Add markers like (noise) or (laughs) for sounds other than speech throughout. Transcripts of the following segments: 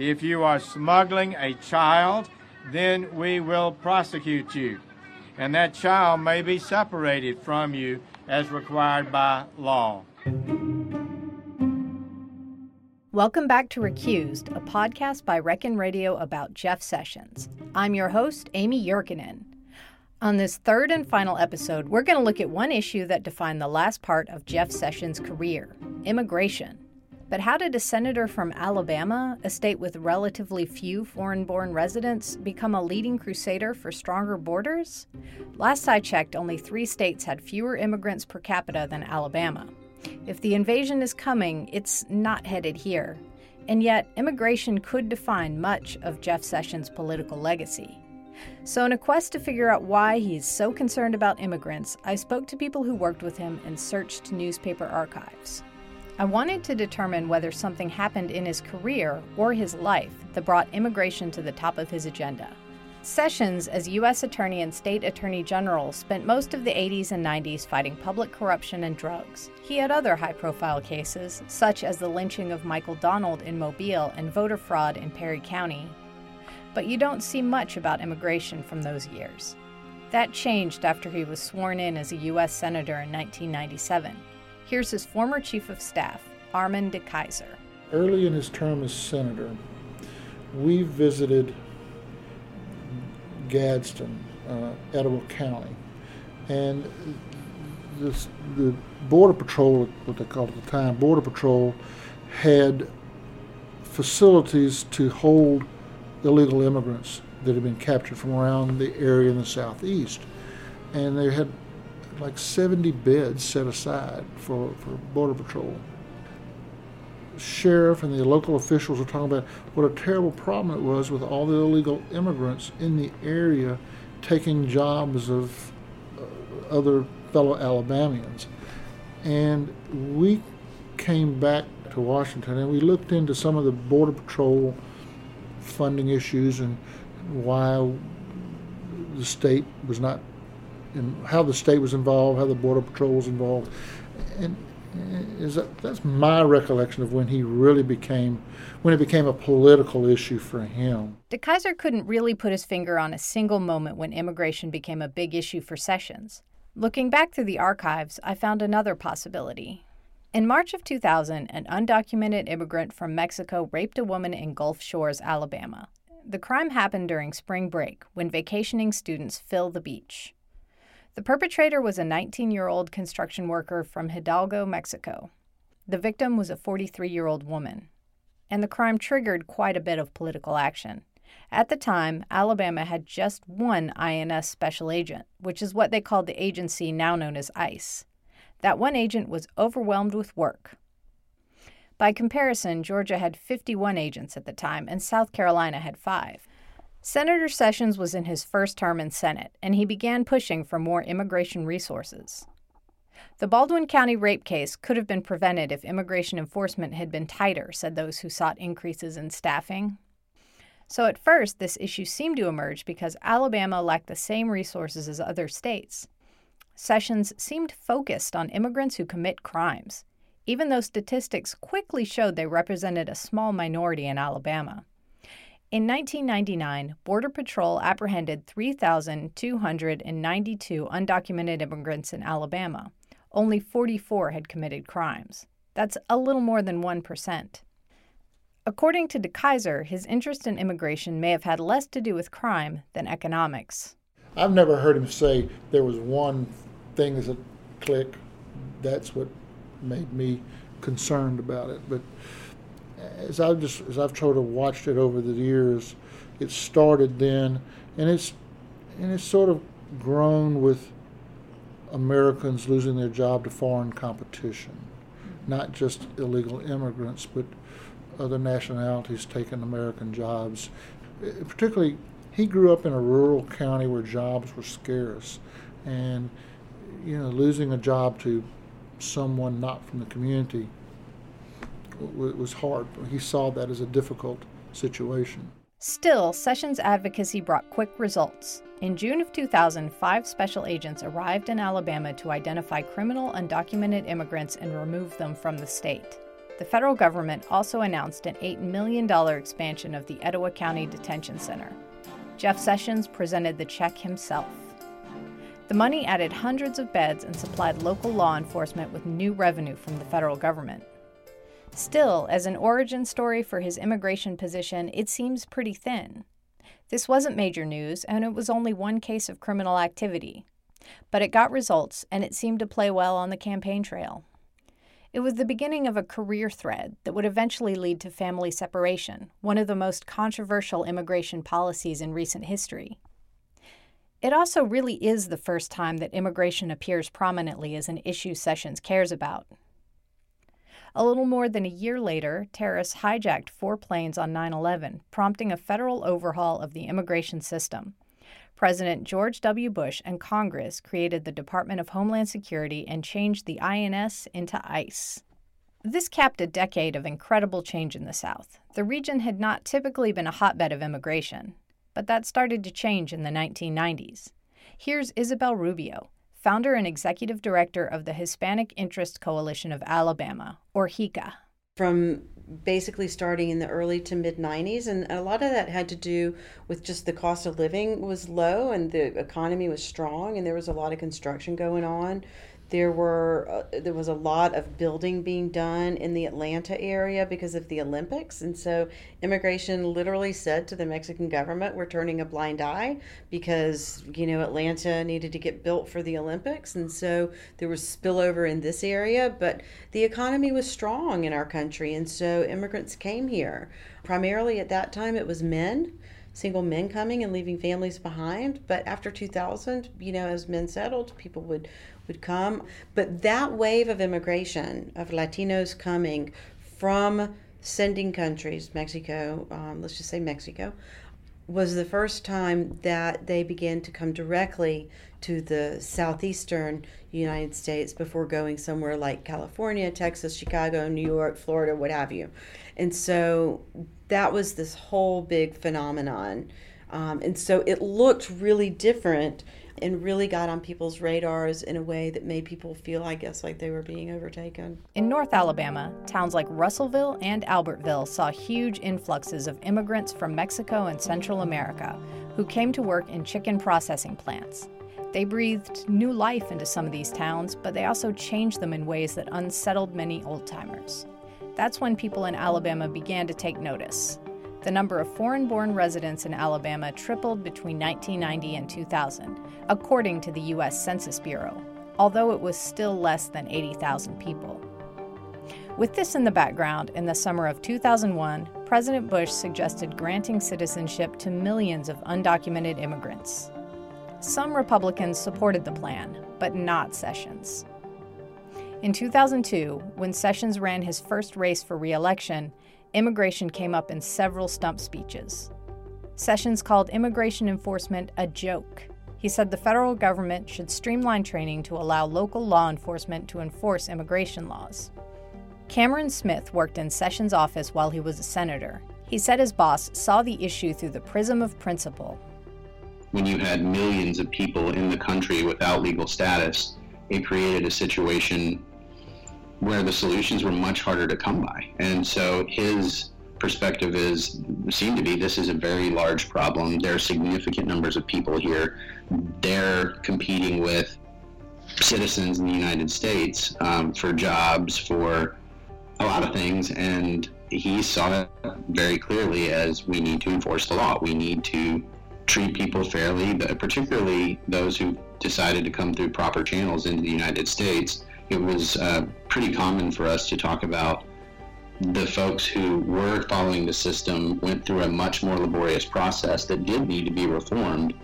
If you are smuggling a child, then we will prosecute you. And that child may be separated from you as required by law. Welcome back to Recused, a podcast by Reckon Radio about Jeff Sessions. I'm your host, Amy Yurkanin. On this third and final episode, we're going to look at one issue that defined the last part of Jeff Sessions' career immigration. But how did a senator from Alabama, a state with relatively few foreign born residents, become a leading crusader for stronger borders? Last I checked, only three states had fewer immigrants per capita than Alabama. If the invasion is coming, it's not headed here. And yet, immigration could define much of Jeff Sessions' political legacy. So, in a quest to figure out why he's so concerned about immigrants, I spoke to people who worked with him and searched newspaper archives. I wanted to determine whether something happened in his career or his life that brought immigration to the top of his agenda. Sessions, as U.S. Attorney and State Attorney General, spent most of the 80s and 90s fighting public corruption and drugs. He had other high profile cases, such as the lynching of Michael Donald in Mobile and voter fraud in Perry County. But you don't see much about immigration from those years. That changed after he was sworn in as a U.S. Senator in 1997. Here's his former Chief of Staff, Armand de Keyser. Early in his term as Senator, we visited Gadsden, uh, County, and this, the Border Patrol, what they called at the time, Border Patrol, had facilities to hold illegal immigrants that had been captured from around the area in the southeast, and they had like 70 beds set aside for, for Border Patrol sheriff and the local officials were talking about what a terrible problem it was with all the illegal immigrants in the area taking jobs of uh, other fellow Alabamians. And we came back to Washington and we looked into some of the Border Patrol funding issues and why the state was not, and how the state was involved, how the Border Patrol was involved. And eh, is that that's my recollection of when he really became when it became a political issue for him. De Keyser couldn't really put his finger on a single moment when immigration became a big issue for Sessions. Looking back through the archives, I found another possibility. In March of 2000, an undocumented immigrant from Mexico raped a woman in Gulf Shores, Alabama. The crime happened during spring break when vacationing students fill the beach. The perpetrator was a 19 year old construction worker from Hidalgo, Mexico. The victim was a 43 year old woman. And the crime triggered quite a bit of political action. At the time, Alabama had just one INS special agent, which is what they called the agency now known as ICE. That one agent was overwhelmed with work. By comparison, Georgia had 51 agents at the time, and South Carolina had five. Senator Sessions was in his first term in Senate, and he began pushing for more immigration resources. The Baldwin County rape case could have been prevented if immigration enforcement had been tighter, said those who sought increases in staffing. So, at first, this issue seemed to emerge because Alabama lacked the same resources as other states. Sessions seemed focused on immigrants who commit crimes, even though statistics quickly showed they represented a small minority in Alabama. In 1999, Border Patrol apprehended 3,292 undocumented immigrants in Alabama. Only 44 had committed crimes. That's a little more than 1%. According to De Keyser, his interest in immigration may have had less to do with crime than economics. I've never heard him say there was one thing as a click. That's what made me concerned about it. But as I've just as I've sort of watched it over the years, it started then, and it's and it's sort of grown with Americans losing their job to foreign competition, not just illegal immigrants, but other nationalities taking American jobs. Uh, particularly, he grew up in a rural county where jobs were scarce, and you know, losing a job to someone not from the community was hard. He saw that as a difficult situation. Still, Sessions' advocacy brought quick results. In June of 2000, five special agents arrived in Alabama to identify criminal undocumented immigrants and remove them from the state. the federal government also announced an $8 million expansion of the Etowah County Detention Center. Jeff Sessions presented the check himself. The money added hundreds of beds and supplied local law enforcement with new revenue from the federal government. Still, as an origin story for his immigration position, it seems pretty thin. This wasn't major news, and it was only one case of criminal activity. But it got results, and it seemed to play well on the campaign trail. It was the beginning of a career thread that would eventually lead to family separation, one of the most controversial immigration policies in recent history. It also really is the first time that immigration appears prominently as an issue Sessions cares about. A little more than a year later, terrorists hijacked four planes on 9 11, prompting a federal overhaul of the immigration system. President George W. Bush and Congress created the Department of Homeland Security and changed the INS into ICE. This capped a decade of incredible change in the South. The region had not typically been a hotbed of immigration, but that started to change in the 1990s. Here's Isabel Rubio, founder and executive director of the Hispanic Interest Coalition of Alabama, or HICA. From basically starting in the early to mid 90s and a lot of that had to do with just the cost of living was low and the economy was strong and there was a lot of construction going on there were uh, there was a lot of building being done in the Atlanta area because of the Olympics. And so immigration literally said to the Mexican government we're turning a blind eye because you know Atlanta needed to get built for the Olympics. And so there was spillover in this area but the economy was strong in our country. And so immigrants came here. Primarily at that time it was men single men coming and leaving families behind. But after 2000, you know, as men settled, people would would come. But that wave of immigration of Latinos coming from sending countries, Mexico, um, let's just say Mexico, was the first time that they began to come directly to the southeastern United States before going somewhere like California, Texas, Chicago, New York, Florida, what have you. And so that was this whole big phenomenon. Um, and so it looked really different and really got on people's radars in a way that made people feel, I guess, like they were being overtaken. In North Alabama, towns like Russellville and Albertville saw huge influxes of immigrants from Mexico and Central America who came to work in chicken processing plants. They breathed new life into some of these towns, but they also changed them in ways that unsettled many old timers. That's when people in Alabama began to take notice. The number of foreign born residents in Alabama tripled between 1990 and 2000, according to the U.S. Census Bureau, although it was still less than 80,000 people. With this in the background, in the summer of 2001, President Bush suggested granting citizenship to millions of undocumented immigrants. Some Republicans supported the plan, but not Sessions. In 2002, when Sessions ran his first race for re election, immigration came up in several stump speeches. Sessions called immigration enforcement a joke. He said the federal government should streamline training to allow local law enforcement to enforce immigration laws. Cameron Smith worked in Sessions' office while he was a senator. He said his boss saw the issue through the prism of principle. When you had millions of people in the country without legal status, it created a situation where the solutions were much harder to come by. And so his perspective is seemed to be this is a very large problem. There are significant numbers of people here. They're competing with citizens in the United States um, for jobs, for a lot of things, and he saw it very clearly as we need to enforce the law. We need to treat people fairly, particularly those who decided to come through proper channels into the United States it was uh, pretty common for us to talk about the folks who were following the system went through a much more laborious process that did need to be reformed,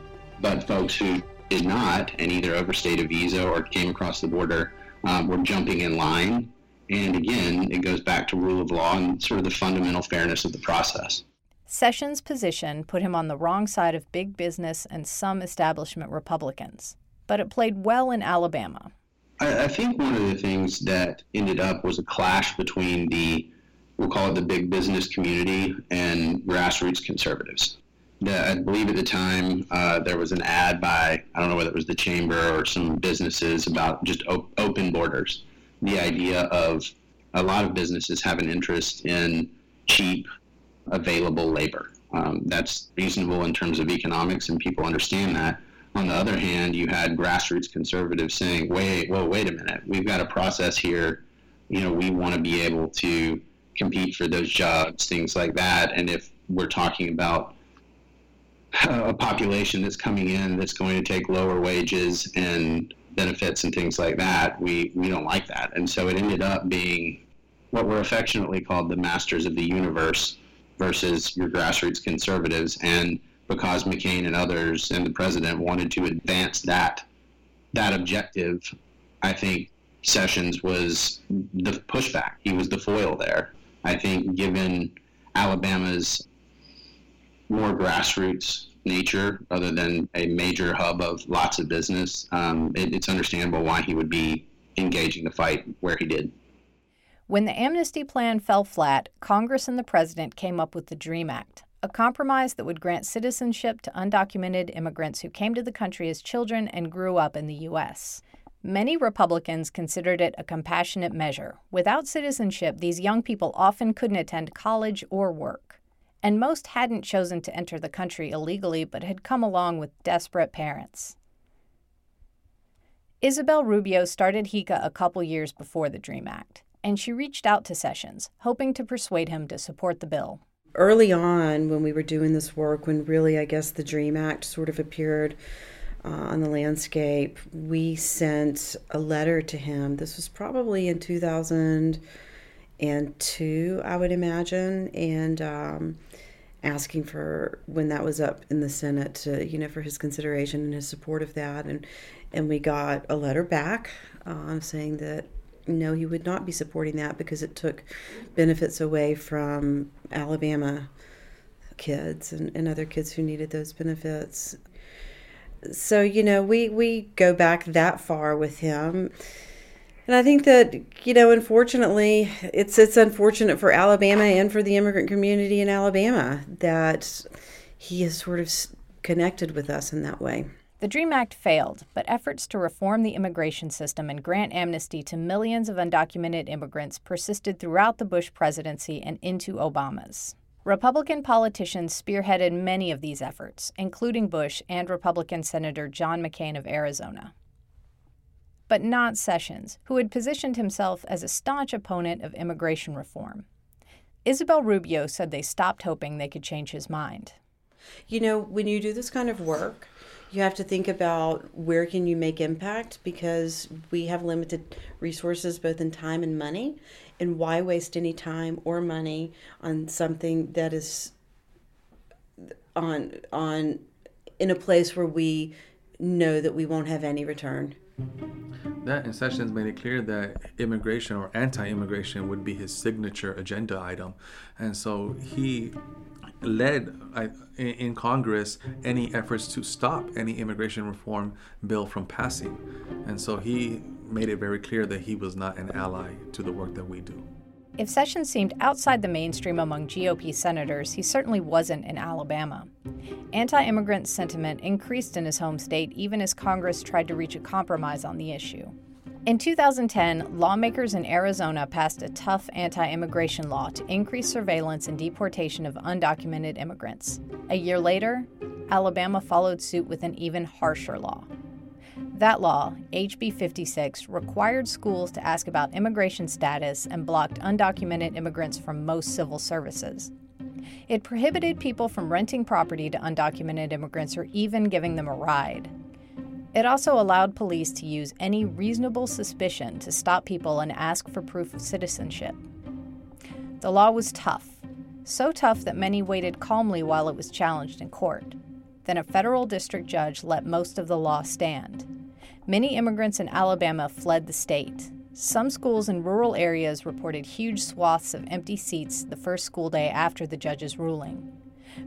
but folks who did not and either overstayed a visa or came across the border um, were jumping in line. And again, it goes back to rule of law and sort of the fundamental fairness of the process. Sessions' position put him on the wrong side of big business and some establishment Republicans, but it played well in Alabama. I, I think one of the things that ended up was a clash between the, we'll call it the big business community and grassroots conservatives. The, I believe at the time uh, there was an ad by, I don't know whether it was the chamber or some businesses about just op- open borders. The idea of a lot of businesses have an interest in cheap, available labor. Um, that's reasonable in terms of economics, and people understand that. On the other hand, you had grassroots conservatives saying, "Wait, well, wait a minute. We've got a process here. You know, we want to be able to compete for those jobs, things like that. And if we're talking about a population that's coming in that's going to take lower wages and benefits and things like that, we, we don't like that. And so it ended up being what were affectionately called the masters of the universe versus your grassroots conservatives. And because McCain and others and the president wanted to advance that that objective, I think Sessions was the pushback. He was the foil there. I think given Alabama's more grassroots nature other than a major hub of lots of business, um, it, it's understandable why he would be engaging the fight where he did. When the amnesty plan fell flat, Congress and the president came up with the DREAM Act, a compromise that would grant citizenship to undocumented immigrants who came to the country as children and grew up in the U.S. Many Republicans considered it a compassionate measure. Without citizenship, these young people often couldn't attend college or work. And most hadn't chosen to enter the country illegally but had come along with desperate parents. Isabel Rubio started HICA a couple years before the DREAM Act, and she reached out to Sessions, hoping to persuade him to support the bill. Early on, when we were doing this work, when really I guess the DREAM Act sort of appeared uh, on the landscape, we sent a letter to him. This was probably in 2002, I would imagine, and um, asking for when that was up in the Senate to, you know, for his consideration and his support of that. And, and we got a letter back uh, saying that no, he would not be supporting that because it took benefits away from Alabama kids and, and other kids who needed those benefits so you know we we go back that far with him and I think that you know, unfortunately, it's it's unfortunate for Alabama and for the immigrant community in Alabama that he is sort of connected with us in that way. The DREAM Act failed, but efforts to reform the immigration system and grant amnesty to millions of undocumented immigrants persisted throughout the Bush presidency and into Obama's. Republican politicians spearheaded many of these efforts, including Bush and Republican Senator John McCain of Arizona. But not Sessions, who had positioned himself as a staunch opponent of immigration reform. Isabel Rubio said they stopped hoping they could change his mind. You know, when you do this kind of work, you have to think about where can you make impact because we have limited resources both in time and money and why waste any time or money on something that is on on in a place where we know that we won't have any return. That in Sessions made it clear that immigration or anti-immigration would be his signature agenda item, and so he led in Congress any efforts to stop any immigration reform bill from passing. And so he made it very clear that he was not an ally to the work that we do. If Sessions seemed outside the mainstream among GOP senators, he certainly wasn't in Alabama. Anti immigrant sentiment increased in his home state even as Congress tried to reach a compromise on the issue. In 2010, lawmakers in Arizona passed a tough anti immigration law to increase surveillance and deportation of undocumented immigrants. A year later, Alabama followed suit with an even harsher law. That law, HB 56, required schools to ask about immigration status and blocked undocumented immigrants from most civil services. It prohibited people from renting property to undocumented immigrants or even giving them a ride. It also allowed police to use any reasonable suspicion to stop people and ask for proof of citizenship. The law was tough, so tough that many waited calmly while it was challenged in court. Then a federal district judge let most of the law stand. Many immigrants in Alabama fled the state. Some schools in rural areas reported huge swaths of empty seats the first school day after the judge's ruling.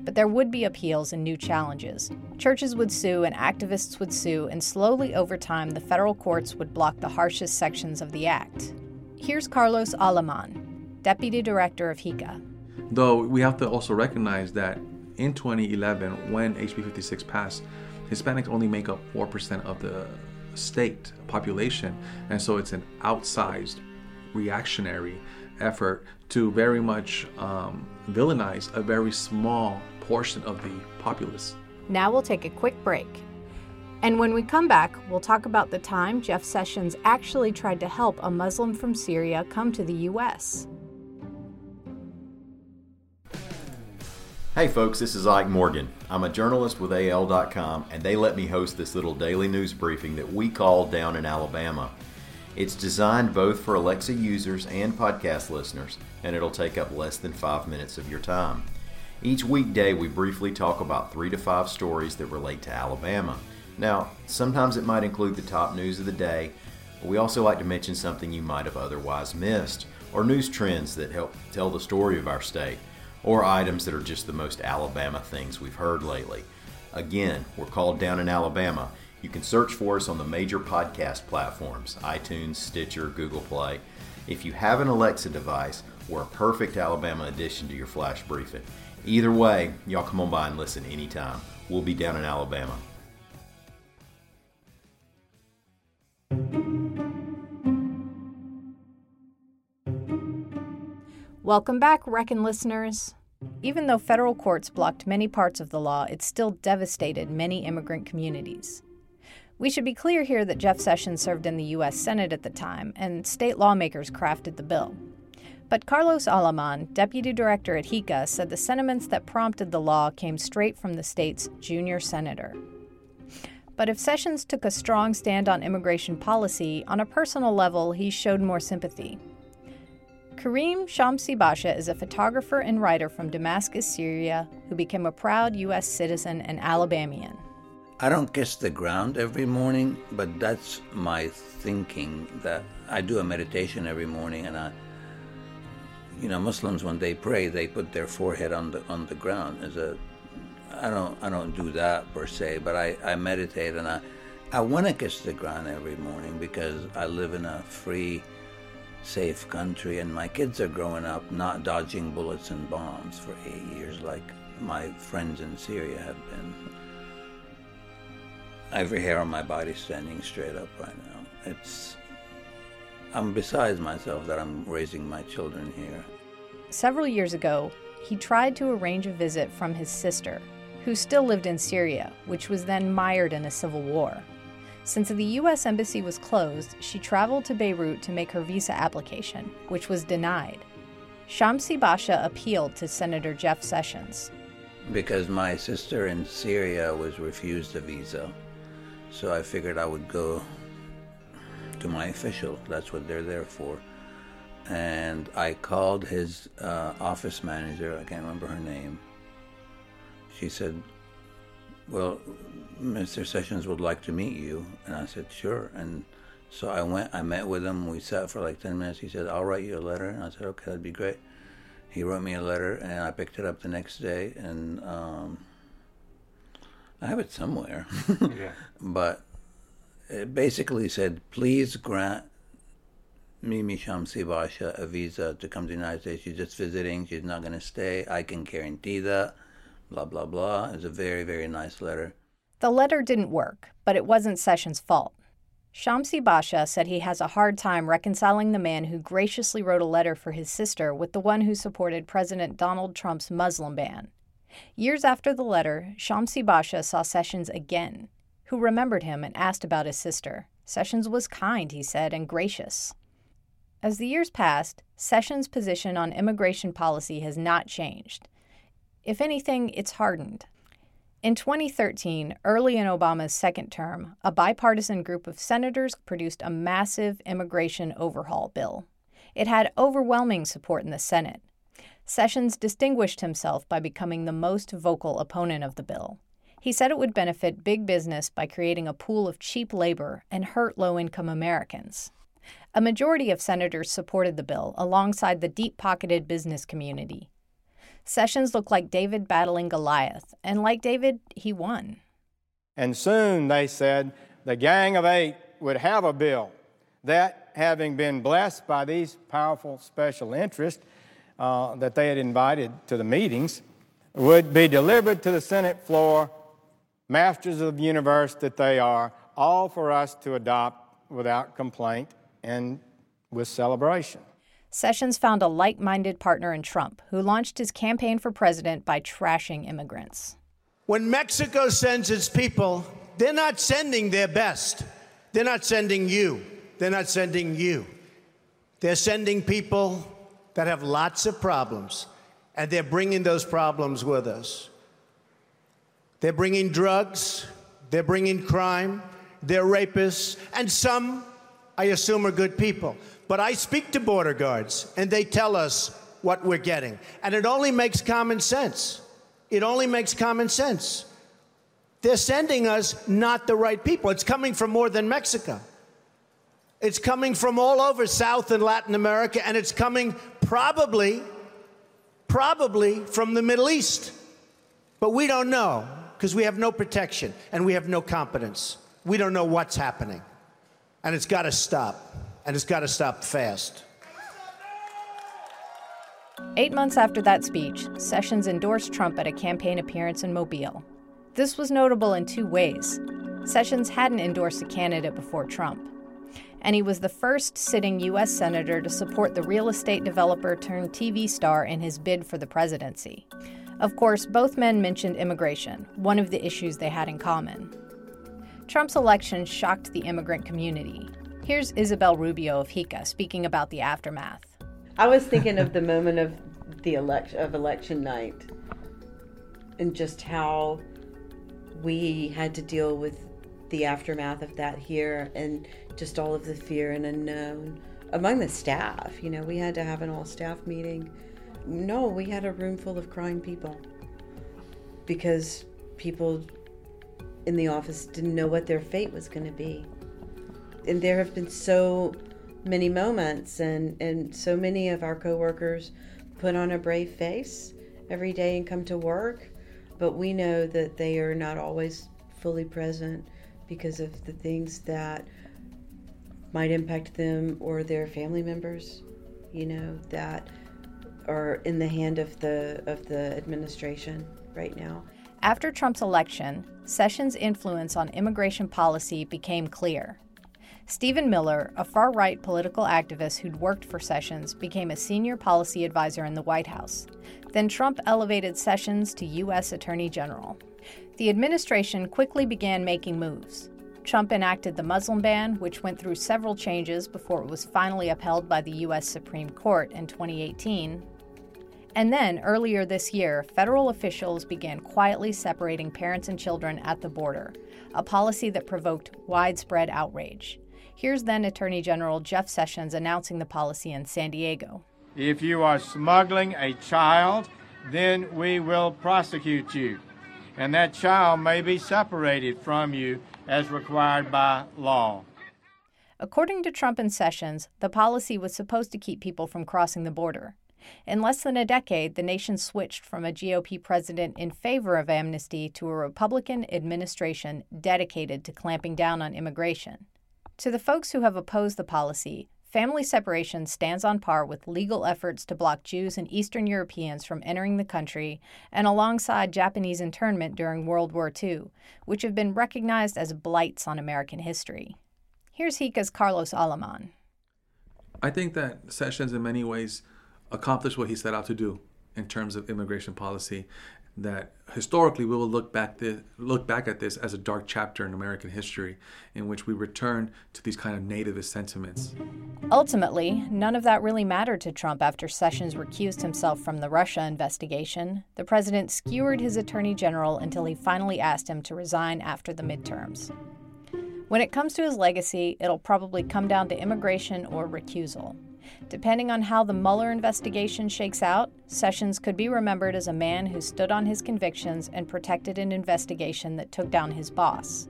But there would be appeals and new challenges. Churches would sue and activists would sue, and slowly over time, the federal courts would block the harshest sections of the act. Here's Carlos Aleman, Deputy Director of HICA. Though we have to also recognize that in 2011, when HB 56 passed, Hispanics only make up 4% of the state population, and so it's an outsized reactionary effort to very much um, villainize a very small portion of the populace. Now we'll take a quick break. And when we come back, we'll talk about the time Jeff Sessions actually tried to help a Muslim from Syria come to the U.S. Hey folks, this is Ike Morgan. I'm a journalist with AL.com, and they let me host this little daily news briefing that we call Down in Alabama. It's designed both for Alexa users and podcast listeners, and it'll take up less than five minutes of your time. Each weekday, we briefly talk about three to five stories that relate to Alabama. Now, sometimes it might include the top news of the day, but we also like to mention something you might have otherwise missed, or news trends that help tell the story of our state or items that are just the most Alabama things we've heard lately. Again, we're called Down in Alabama. You can search for us on the major podcast platforms iTunes, Stitcher, Google Play. If you have an Alexa device, we're a perfect Alabama addition to your flash briefing. Either way, y'all come on by and listen anytime. We'll be down in Alabama. Welcome back, Reckon listeners. Even though federal courts blocked many parts of the law, it still devastated many immigrant communities. We should be clear here that Jeff Sessions served in the U.S. Senate at the time, and state lawmakers crafted the bill. But Carlos Aleman, deputy director at HICA, said the sentiments that prompted the law came straight from the state's junior senator. But if Sessions took a strong stand on immigration policy, on a personal level, he showed more sympathy. Kareem Shamsi Basha is a photographer and writer from Damascus, Syria, who became a proud U.S. citizen and Alabamian. I don't kiss the ground every morning, but that's my thinking that I do a meditation every morning and I you know Muslims when they pray they put their forehead on the on the ground as a I don't I don't do that per se, but I, I meditate and I I want to kiss the ground every morning because I live in a free safe country, and my kids are growing up not dodging bullets and bombs for eight years like my friends in Syria have been. Every hair on my body standing straight up right now. It's. I'm besides myself that I'm raising my children here. Several years ago, he tried to arrange a visit from his sister, who still lived in Syria, which was then mired in a civil war. Since the U.S. Embassy was closed, she traveled to Beirut to make her visa application, which was denied. Shamsi Basha appealed to Senator Jeff Sessions. Because my sister in Syria was refused a visa, so I figured I would go to my official. That's what they're there for. And I called his uh, office manager, I can't remember her name. She said, Well, Mr. Sessions would like to meet you. And I said, sure. And so I went, I met with him. We sat for like 10 minutes. He said, I'll write you a letter. And I said, okay, that'd be great. He wrote me a letter and I picked it up the next day. And um, I have it somewhere. yeah. (laughs) But it basically said, please grant Mimi Shamsi Basha a visa to come to the United States. She's just visiting. She's not going to stay. I can guarantee that. Blah, blah, blah. It's a very, very nice letter. The letter didn't work, but it wasn't Sessions' fault. Shamsi Basha said he has a hard time reconciling the man who graciously wrote a letter for his sister with the one who supported President Donald Trump's Muslim ban. Years after the letter, Shamsi Basha saw Sessions again, who remembered him and asked about his sister. Sessions was kind, he said, and gracious. As the years passed, Sessions' position on immigration policy has not changed. If anything, it's hardened. In 2013, early in Obama's second term, a bipartisan group of senators produced a massive immigration overhaul bill. It had overwhelming support in the Senate. Sessions distinguished himself by becoming the most vocal opponent of the bill. He said it would benefit big business by creating a pool of cheap labor and hurt low income Americans. A majority of senators supported the bill alongside the deep pocketed business community. Sessions looked like David battling Goliath, and like David, he won. And soon, they said, the Gang of Eight would have a bill that, having been blessed by these powerful special interests uh, that they had invited to the meetings, would be delivered to the Senate floor, masters of the universe that they are, all for us to adopt without complaint and with celebration. Sessions found a like minded partner in Trump, who launched his campaign for president by trashing immigrants. When Mexico sends its people, they're not sending their best. They're not sending you. They're not sending you. They're sending people that have lots of problems, and they're bringing those problems with us. They're bringing drugs, they're bringing crime, they're rapists, and some, I assume, are good people. But I speak to border guards, and they tell us what we're getting. And it only makes common sense. It only makes common sense. They're sending us not the right people. It's coming from more than Mexico. It's coming from all over South and Latin America, and it's coming probably, probably from the Middle East. But we don't know because we have no protection and we have no competence. We don't know what's happening. And it's got to stop and it's got to stop fast. Eight months after that speech, Sessions endorsed Trump at a campaign appearance in Mobile. This was notable in two ways. Sessions hadn't endorsed a candidate before Trump, and he was the first sitting U.S. Senator to support the real estate developer turned TV star in his bid for the presidency. Of course, both men mentioned immigration, one of the issues they had in common. Trump's election shocked the immigrant community, Here's Isabel Rubio of HICA speaking about the aftermath. I was thinking of the moment of the election of election night and just how we had to deal with the aftermath of that here and just all of the fear and unknown among the staff. You know, we had to have an all staff meeting. No, we had a room full of crying people because people in the office didn't know what their fate was going to be and there have been so many moments and and so many of our coworkers put on a brave face every day and come to work but we know that they are not always fully present because of the things that might impact them or their family members you know that are in the hand of the of the administration right now after Trump's election Sessions' influence on immigration policy became clear Stephen Miller, a far right political activist who'd worked for Sessions, became a senior policy advisor in the White House. Then Trump elevated Sessions to U.S. Attorney General. The administration quickly began making moves. Trump enacted the Muslim ban, which went through several changes before it was finally upheld by the U.S. Supreme Court in 2018. And then, earlier this year, federal officials began quietly separating parents and children at the border, a policy that provoked widespread outrage. Here's then Attorney General Jeff Sessions announcing the policy in San Diego. If you are smuggling a child, then we will prosecute you, and that child may be separated from you as required by law. According to Trump and Sessions, the policy was supposed to keep people from crossing the border. In less than a decade, the nation switched from a GOP president in favor of amnesty to a Republican administration dedicated to clamping down on immigration. To the folks who have opposed the policy, family separation stands on par with legal efforts to block Jews and Eastern Europeans from entering the country and alongside Japanese internment during World War II, which have been recognized as blights on American history. Here's HICA's Carlos Aleman. I think that Sessions, in many ways, accomplished what he set out to do in terms of immigration policy that historically we will look back look back at this as a dark chapter in American history in which we return to these kind of nativist sentiments. Ultimately, none of that really mattered to Trump after Sessions recused himself from the Russia investigation. The president skewered his attorney general until he finally asked him to resign after the midterms. When it comes to his legacy, it'll probably come down to immigration or recusal. Depending on how the Mueller investigation shakes out, Sessions could be remembered as a man who stood on his convictions and protected an investigation that took down his boss.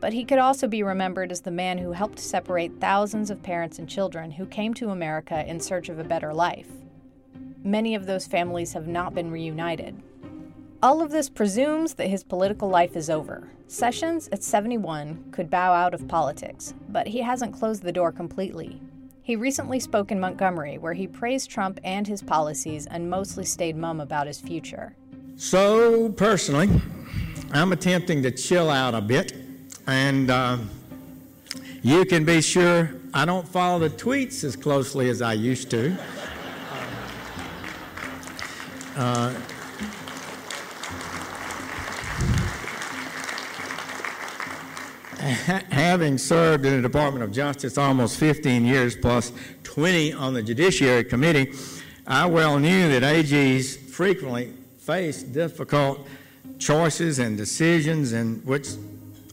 But he could also be remembered as the man who helped separate thousands of parents and children who came to America in search of a better life. Many of those families have not been reunited. All of this presumes that his political life is over. Sessions, at 71, could bow out of politics, but he hasn't closed the door completely. He recently spoke in Montgomery, where he praised Trump and his policies and mostly stayed mum about his future. So, personally, I'm attempting to chill out a bit, and uh, you can be sure I don't follow the tweets as closely as I used to. Uh, (laughs) having served in the Department of Justice almost 15 years plus 20 on the Judiciary Committee, I well knew that AGs frequently face difficult choices and decisions, and which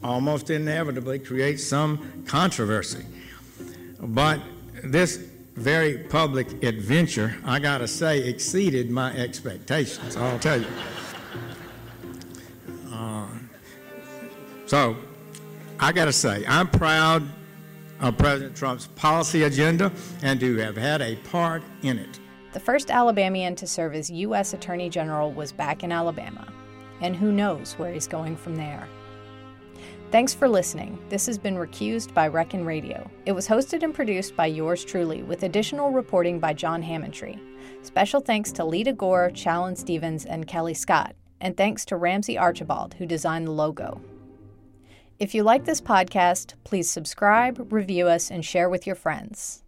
almost inevitably create some controversy. But this very public adventure, I gotta say, exceeded my expectations, I'll tell you. Uh, so, I gotta say, I'm proud of President Trump's policy agenda and to have had a part in it. The first Alabamian to serve as U.S. Attorney General was back in Alabama, and who knows where he's going from there. Thanks for listening. This has been Recused by Reckon Radio. It was hosted and produced by yours truly, with additional reporting by John Hammontree. Special thanks to Leada Gore, Challen Stephens, and Kelly Scott, and thanks to Ramsey Archibald, who designed the logo. If you like this podcast, please subscribe, review us, and share with your friends.